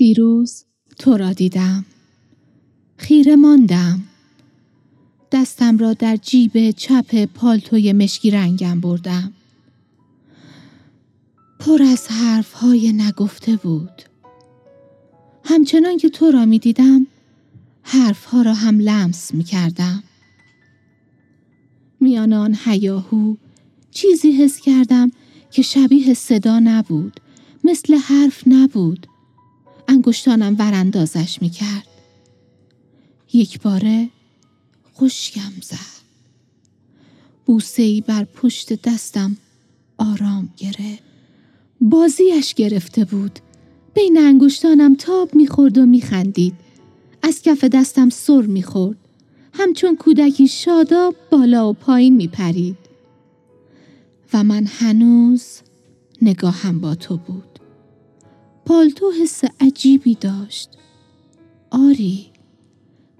دیروز تو را دیدم. خیره ماندم. دستم را در جیب چپ پالتوی مشکی رنگم بردم. پر از حرف های نگفته بود. همچنان که تو را می دیدم حرف ها را هم لمس می کردم میان آن حیاهو چیزی حس کردم که شبیه صدا نبود مثل حرف نبود. انگشتانم وراندازش می کرد یک باره خشکم زد. بوسه ای بر پشت دستم آرام گرفت. بازیش گرفته بود. بین انگشتانم تاب می‌خورد و میخندید. از کف دستم سر می‌خورد. همچون کودکی شاداب بالا و پایین میپرید. و من هنوز نگاهم با تو بود. پالتو حس عجیبی داشت. آری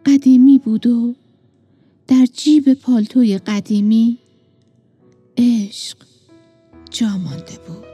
قدیمی بود و در جیب پالتوی قدیمی عشق جا مانده بود.